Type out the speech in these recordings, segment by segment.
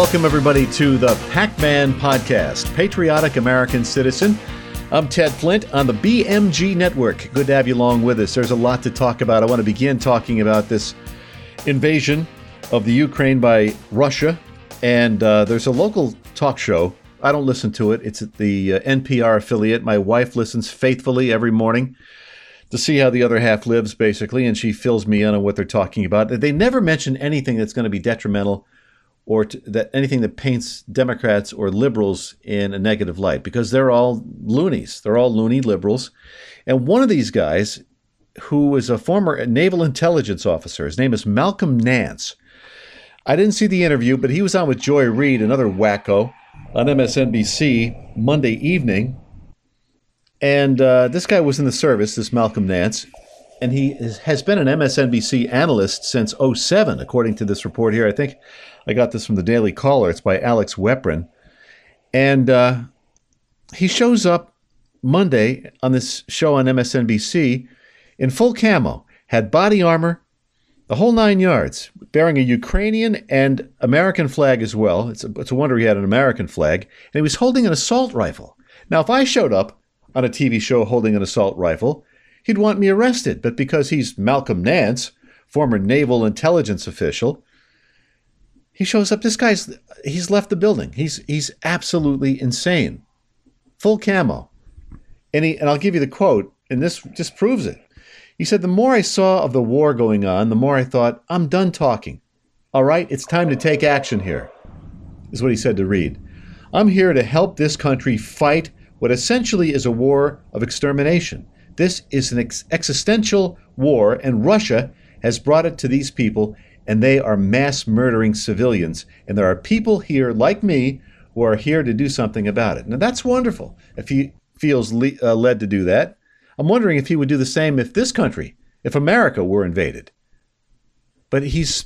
welcome everybody to the Pac Man Podcast, Patriotic American Citizen. I'm Ted Flint on the BMG Network. Good to have you along with us. There's a lot to talk about. I want to begin talking about this invasion of the Ukraine by Russia. And uh, there's a local talk show. I don't listen to it, it's at the uh, NPR affiliate. My wife listens faithfully every morning to see how the other half lives, basically, and she fills me in on what they're talking about. They never mention anything that's going to be detrimental or to, that anything that paints Democrats or liberals in a negative light because they're all loonies. They're all loony liberals. And one of these guys, who is a former naval intelligence officer, his name is Malcolm Nance. I didn't see the interview, but he was on with Joy Reid, another wacko, on MSNBC Monday evening. And uh, this guy was in the service, this Malcolm Nance, and he has been an MSNBC analyst since 07, according to this report here. I think I got this from the Daily Caller. It's by Alex Weprin. And uh, he shows up Monday on this show on MSNBC in full camo, had body armor, the whole nine yards, bearing a Ukrainian and American flag as well. It's a, it's a wonder he had an American flag. And he was holding an assault rifle. Now, if I showed up on a TV show holding an assault rifle, he'd want me arrested. But because he's Malcolm Nance, former naval intelligence official, he shows up. This guy's he's left the building. He's he's absolutely insane. Full camo. And he and I'll give you the quote, and this just proves it. He said, The more I saw of the war going on, the more I thought, I'm done talking. All right, it's time to take action here, is what he said to Reid. I'm here to help this country fight what essentially is a war of extermination. This is an ex- existential war, and Russia has brought it to these people, and they are mass murdering civilians. And there are people here like me who are here to do something about it. Now, that's wonderful if he feels le- uh, led to do that. I'm wondering if he would do the same if this country, if America were invaded. But he's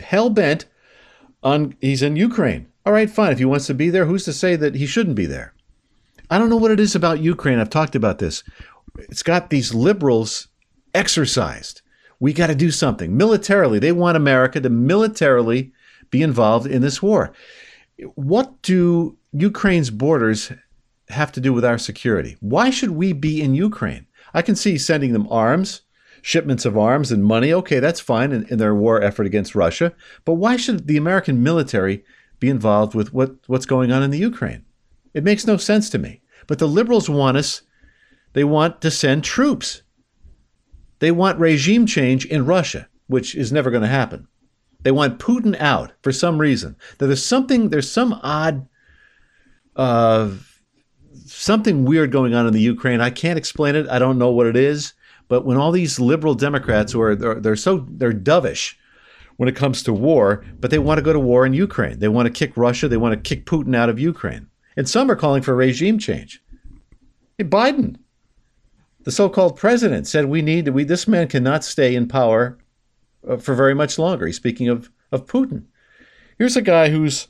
hell bent on, he's in Ukraine. All right, fine. If he wants to be there, who's to say that he shouldn't be there? I don't know what it is about Ukraine. I've talked about this. It's got these liberals exercised. We got to do something militarily. They want America to militarily be involved in this war. What do Ukraine's borders have to do with our security? Why should we be in Ukraine? I can see sending them arms, shipments of arms and money. Okay, that's fine in, in their war effort against Russia. But why should the American military be involved with what, what's going on in the Ukraine? It makes no sense to me. But the liberals want us, they want to send troops. They want regime change in Russia, which is never going to happen. They want Putin out for some reason. There's something, there's some odd, uh, something weird going on in the Ukraine. I can't explain it. I don't know what it is. But when all these liberal Democrats who are they're, they're so they're dovish when it comes to war, but they want to go to war in Ukraine. They want to kick Russia. They want to kick Putin out of Ukraine. And some are calling for regime change. Hey, Biden, the so-called president, said we need we this man cannot stay in power uh, for very much longer. He's speaking of of Putin. Here's a guy who's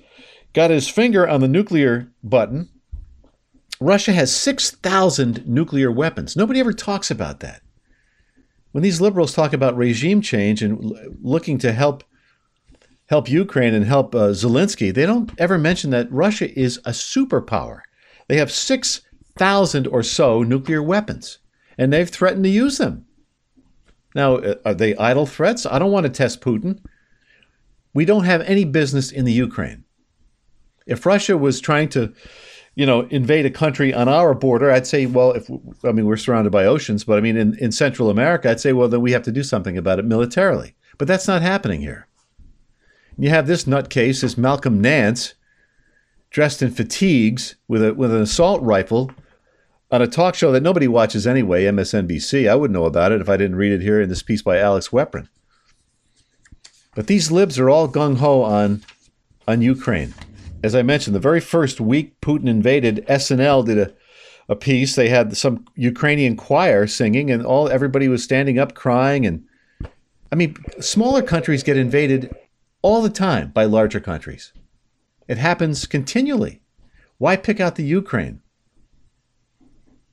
got his finger on the nuclear button. Russia has 6,000 nuclear weapons. Nobody ever talks about that. When these liberals talk about regime change and looking to help help Ukraine and help uh, Zelensky, they don't ever mention that Russia is a superpower. They have 6,000 or so nuclear weapons, and they've threatened to use them. Now, uh, are they idle threats? I don't want to test Putin. We don't have any business in the Ukraine. If Russia was trying to, you know, invade a country on our border, I'd say, well, if I mean we're surrounded by oceans, but I mean in, in Central America, I'd say, well, then we have to do something about it militarily. But that's not happening here. You have this nutcase, this Malcolm Nance, dressed in fatigues with a with an assault rifle on a talk show that nobody watches anyway, MSNBC. I wouldn't know about it if I didn't read it here in this piece by Alex Weprin. But these libs are all gung ho on on Ukraine. As I mentioned, the very first week Putin invaded, SNL did a, a piece. They had some Ukrainian choir singing, and all everybody was standing up crying. And I mean, smaller countries get invaded all the time by larger countries. It happens continually. Why pick out the Ukraine?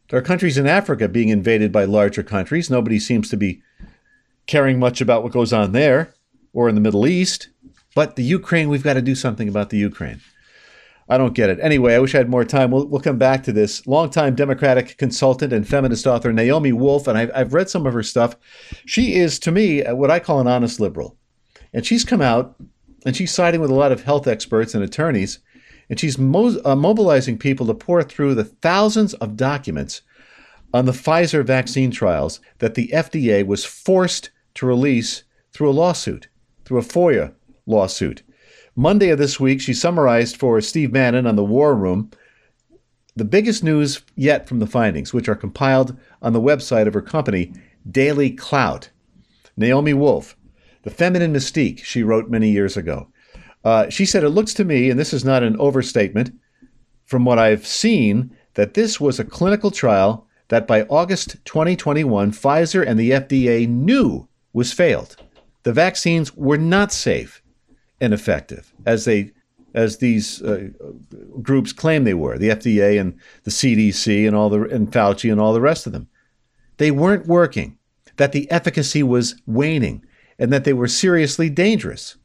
There are countries in Africa being invaded by larger countries. Nobody seems to be caring much about what goes on there or in the Middle East. But the Ukraine, we've got to do something about the Ukraine. I don't get it. Anyway, I wish I had more time. We'll, we'll come back to this. Longtime Democratic consultant and feminist author Naomi Wolf, and I've, I've read some of her stuff. She is, to me, uh, what I call an honest liberal. And she's come out and she's siding with a lot of health experts and attorneys, and she's mo- uh, mobilizing people to pour through the thousands of documents on the Pfizer vaccine trials that the FDA was forced to release through a lawsuit, through a FOIA lawsuit. Monday of this week, she summarized for Steve Bannon on the War Room the biggest news yet from the findings, which are compiled on the website of her company, Daily Clout. Naomi Wolf, The Feminine Mystique, she wrote many years ago. Uh, she said, It looks to me, and this is not an overstatement, from what I've seen, that this was a clinical trial that by August 2021, Pfizer and the FDA knew was failed. The vaccines were not safe and effective as they as these uh, groups claim they were, the FDA and the CDC and all the and Fauci and all the rest of them. They weren't working, that the efficacy was waning, and that they were seriously dangerous.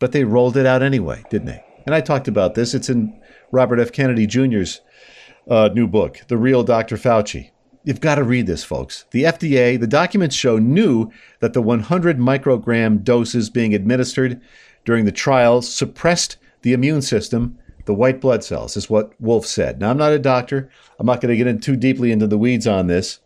But they rolled it out anyway, didn't they? And I talked about this. It's in Robert F. Kennedy Jr.'s uh, new book, The Real Dr. Fauci. You've got to read this, folks. The FDA, the documents show, knew that the 100 microgram doses being administered during the trials suppressed the immune system, the white blood cells, is what Wolf said. Now, I'm not a doctor. I'm not going to get in too deeply into the weeds on this.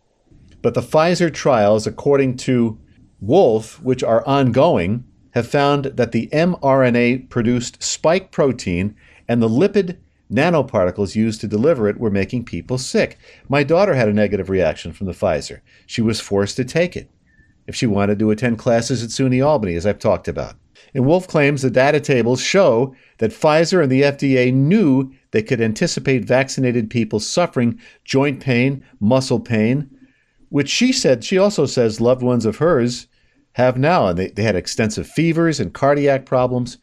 But the Pfizer trials, according to Wolf, which are ongoing, have found that the mRNA produced spike protein and the lipid nanoparticles used to deliver it were making people sick. My daughter had a negative reaction from the Pfizer. She was forced to take it if she wanted to attend classes at SUNY Albany, as I've talked about. And Wolf claims the data tables show that Pfizer and the FDA knew they could anticipate vaccinated people suffering joint pain, muscle pain, which she said, she also says loved ones of hers have now. And they, they had extensive fevers and cardiac problems.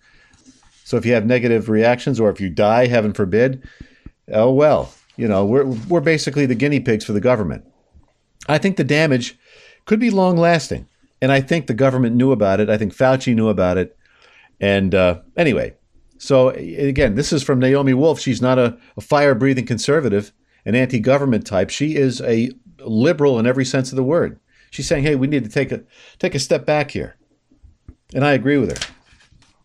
So if you have negative reactions or if you die, heaven forbid, oh well, you know, we're, we're basically the guinea pigs for the government. I think the damage could be long lasting. And I think the government knew about it. I think Fauci knew about it. And uh, anyway, so again, this is from Naomi Wolf. She's not a, a fire breathing conservative, an anti government type. She is a liberal in every sense of the word. She's saying, hey, we need to take a, take a step back here. And I agree with her.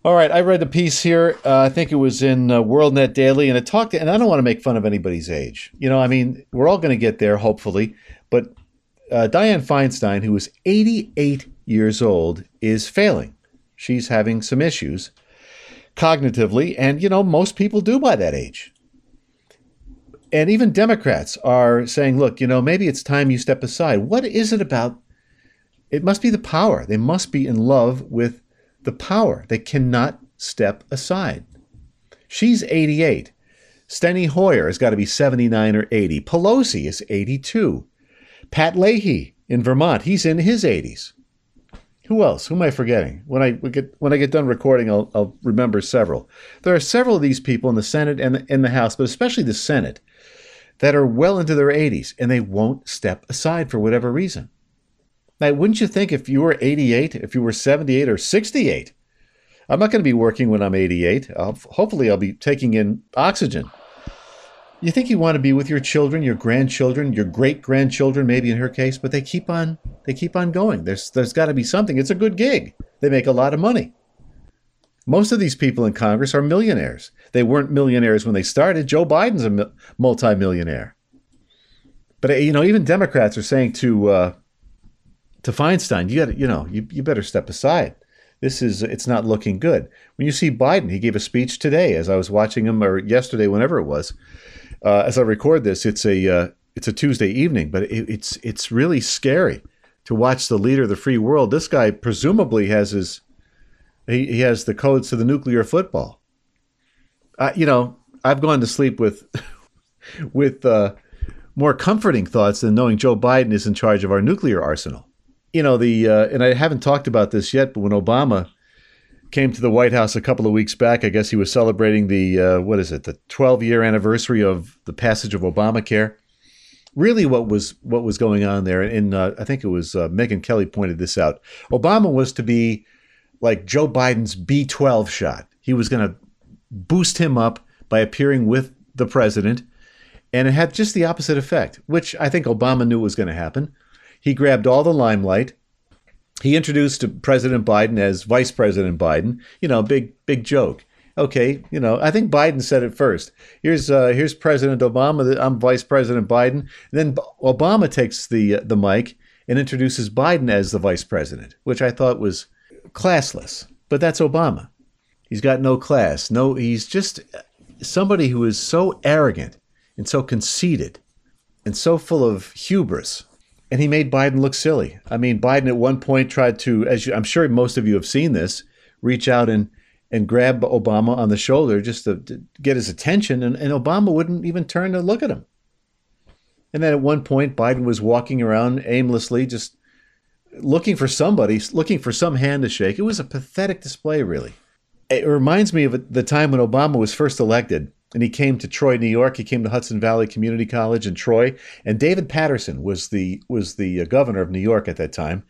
All right, I read the piece here. Uh, I think it was in uh, WorldNet Daily, and it talked. And I don't want to make fun of anybody's age. You know, I mean, we're all going to get there, hopefully. But uh, Dianne Feinstein, who is 88 years old, is failing she's having some issues cognitively, and you know, most people do by that age. And even Democrats are saying, look, you know, maybe it's time you step aside. What is it about? It must be the power. They must be in love with the power. They cannot step aside. She's 88. Steny Hoyer has got to be 79 or 80. Pelosi is 82. Pat Leahy in Vermont, he's in his 80s. Who else? Who am I forgetting? When I get when I get done recording, I'll, I'll remember several. There are several of these people in the Senate and in the House, but especially the Senate, that are well into their 80s and they won't step aside for whatever reason. Now, wouldn't you think if you were 88, if you were 78 or 68, I'm not going to be working when I'm 88. I'll, hopefully, I'll be taking in oxygen you think you want to be with your children, your grandchildren, your great grandchildren, maybe in her case, but they keep on they keep on going. There's there's got to be something. It's a good gig. They make a lot of money. Most of these people in Congress are millionaires. They weren't millionaires when they started. Joe Biden's a multimillionaire. But you know, even Democrats are saying to uh, to Feinstein, you got you know, you, you better step aside. This is it's not looking good. When you see Biden, he gave a speech today as I was watching him, or yesterday, whenever it was uh, as I record this, it's a uh, it's a Tuesday evening, but it, it's it's really scary to watch the leader of the free world. This guy presumably has his he, he has the codes to the nuclear football. Uh, you know, I've gone to sleep with with uh, more comforting thoughts than knowing Joe Biden is in charge of our nuclear arsenal. You know the uh, and I haven't talked about this yet, but when Obama came to the White House a couple of weeks back. I guess he was celebrating the uh, what is it, the 12 year anniversary of the passage of Obamacare. Really, what was what was going on there? And uh, I think it was uh, Megyn Kelly pointed this out. Obama was to be like Joe Biden's B12 shot. He was going to boost him up by appearing with the president. And it had just the opposite effect, which I think Obama knew was going to happen. He grabbed all the limelight. He introduced President Biden as Vice President Biden. You know, big big joke. Okay, you know, I think Biden said it first. Here's uh, here's President Obama. I'm Vice President Biden. And then Obama takes the uh, the mic and introduces Biden as the Vice President, which I thought was classless. But that's Obama. He's got no class. No, he's just somebody who is so arrogant and so conceited and so full of hubris. And he made Biden look silly. I mean, Biden at one point tried to, as you, I'm sure most of you have seen this, reach out and and grab Obama on the shoulder just to, to get his attention, and, and Obama wouldn't even turn to look at him. And then at one point, Biden was walking around aimlessly, just looking for somebody, looking for some hand to shake. It was a pathetic display, really. It reminds me of the time when Obama was first elected and he came to Troy, New York. He came to Hudson Valley Community College in Troy, and David Paterson was the was the uh, governor of New York at that time.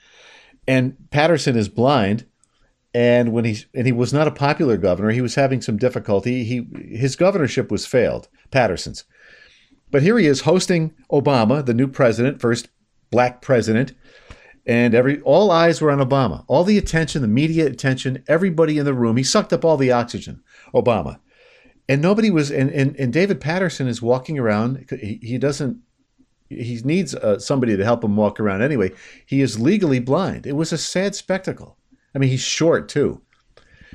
And Paterson is blind, and when he and he was not a popular governor, he was having some difficulty. He his governorship was failed, Paterson's. But here he is hosting Obama, the new president, first black president, and every all eyes were on Obama. All the attention, the media attention, everybody in the room. He sucked up all the oxygen, Obama. And nobody was and, and, and david Paterson is walking around he, he doesn't he needs uh, somebody to help him walk around anyway. He is legally blind. It was a sad spectacle. I mean he's short too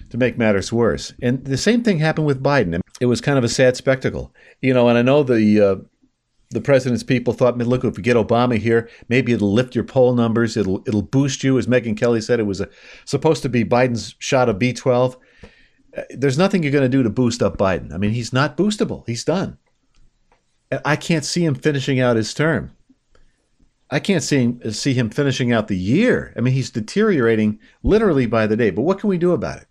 to make matters worse. And the same thing happened with biden. It was kind of a sad spectacle. You know and i know the uh, the president's people thought, look, if we get Obama here, maybe it'll lift your poll numbers. It'll it'll boost you, as Megyn Kelly said. It was a, supposed to be Biden's shot of B12 uh, there's nothing you're going to do to boost up Biden. I mean, he's not boostable. He's done. I can't see him finishing out his term. I can't see him, see him finishing out the year. I mean, he's deteriorating literally by the day. But what can we do about it?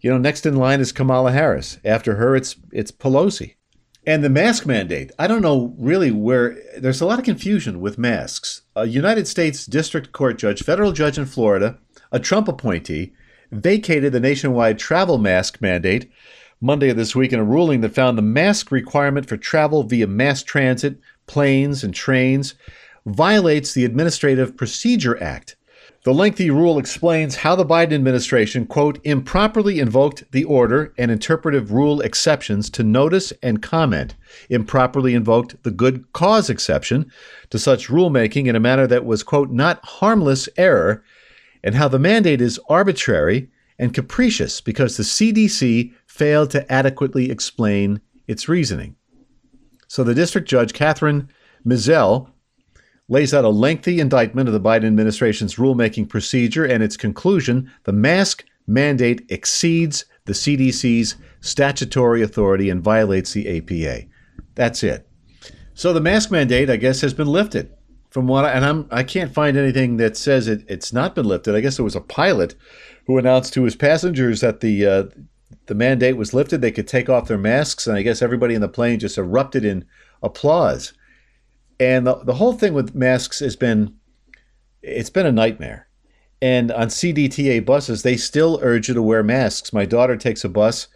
You know, next in line is Kamala Harris. After her, it's it's Pelosi. And the mask mandate. I don't know really where there's a lot of confusion with masks. A United States District Court judge, federal judge in Florida, a Trump appointee, vacated the nationwide travel mask mandate Monday of this week in a ruling that found the mask requirement for travel via mass transit, planes, and trains violates the Administrative Procedure Act. The lengthy rule explains how the Biden administration, quote, improperly invoked the order and interpretive rule exceptions to notice and comment, improperly invoked the good cause exception to such rulemaking in a manner that was, quote, not harmless error and how the mandate is arbitrary and capricious because the CDC failed to adequately explain its reasoning. So the district judge, Kathryn Mizelle, lays out a lengthy indictment of the Biden administration's rulemaking procedure and its conclusion the mask mandate exceeds the CDC's statutory authority and violates the APA. That's it. So the mask mandate, I guess, has been lifted from what I, and I'm I can't find anything that says it, it's not been lifted. I guess there was a pilot who announced to his passengers that the uh, the mandate was lifted. They could take off their masks, and I guess everybody in the plane just erupted in applause. And the, the whole thing with masks has been it's been a nightmare. And on CDTA buses, they still urge you to wear masks. My daughter takes a bus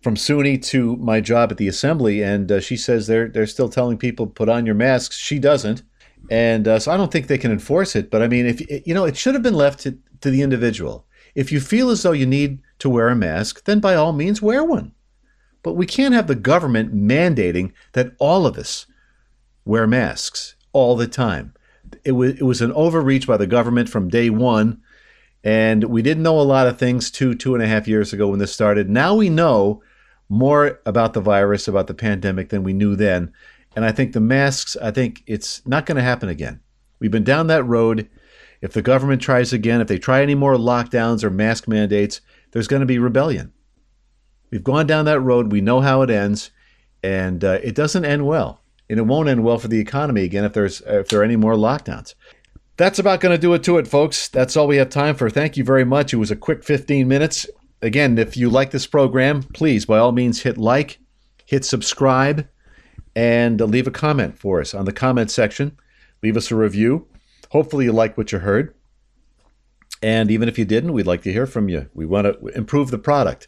from SUNY to my job at the assembly, and uh, she says they're they're still telling people put on your masks. She doesn't and uh, so I don't think they can enforce it. But I mean, if you know, it should have been left to, to the individual. If you feel as though you need to wear a mask, then by all means wear one. But we can't have the government mandating that all of us wear masks all the time. It was it was an overreach by the government from day one, and we didn't know a lot of things two two and a half years ago when this started. Now we know more about the virus, about the pandemic than we knew then. And I think the masks, I think it's not going to happen again. We've been down that road. If the government tries again, if they try any more lockdowns or mask mandates, there's going to be rebellion. We've gone down that road. We know how it ends, and uh, it doesn't end well. And it won't end well for the economy again if there's if there are any more lockdowns. That's about going to do it to it, folks. That's all we have time for. Thank you very much. It was a quick 15 minutes. Again, if you like this program, please, by all means, hit like, hit subscribe and leave a comment for us on the comment section. Leave us a review. Hopefully, you like what you heard. And even if you didn't, we'd like to hear from you. We want to improve the product.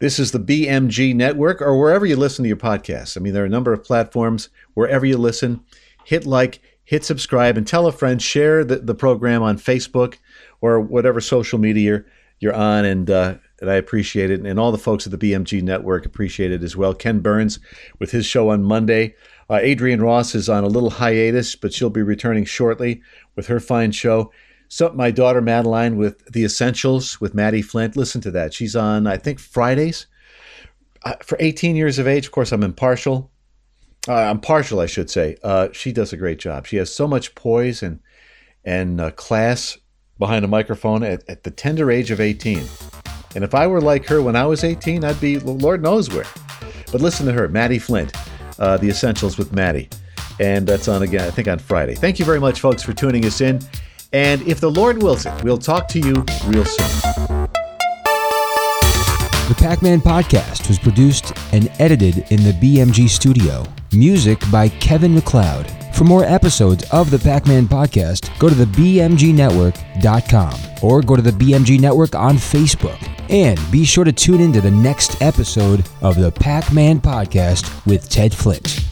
This is the BMG Network or wherever you listen to your podcasts. I mean, there are a number of platforms wherever you listen. Hit like, hit subscribe, and tell a friend. Share the, the program on Facebook or whatever social media you're on. And, uh, and I appreciate it. And all the folks at the BMG Network appreciate it as well. Ken Burns with his show on Monday. Uh, Adrienne Ross is on a little hiatus, but she'll be returning shortly with her fine show. So my daughter Madeline with The Essentials with Maddie Flint. Listen to that. She's on, I think, Fridays. Uh, for 18 years of age, of course, I'm impartial. Uh, I'm partial, I should say. Uh, she does a great job. She has so much poise and and uh, class behind a microphone at, at the tender age of 18. And if I were like her when I was 18, I'd be Lord knows where. But listen to her, Maddie Flint, uh, The Essentials with Maddie. And that's on again, I think, on Friday. Thank you very much, folks, for tuning us in. And if the Lord wills it, we'll talk to you real soon. The Pac Man podcast was produced and edited in the BMG studio. Music by Kevin MacLeod. For more episodes of the Pac Man podcast, go to the BMGNetwork.com or go to the BMG Network on Facebook. And be sure to tune in to the next episode of the Pac Man podcast with Ted Flint.